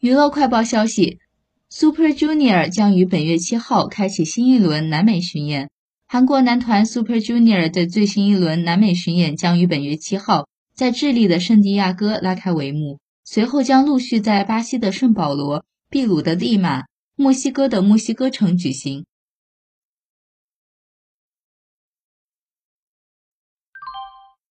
娱乐快报消息 super junior 将于本月七号开启新一轮南美巡演。韩国男团 super junior 的最新一轮南美巡演将于本月七号在智利的圣地亚哥拉开帷幕随后将陆续在巴西的圣保罗秘鲁的利马墨西哥的墨西哥城举行。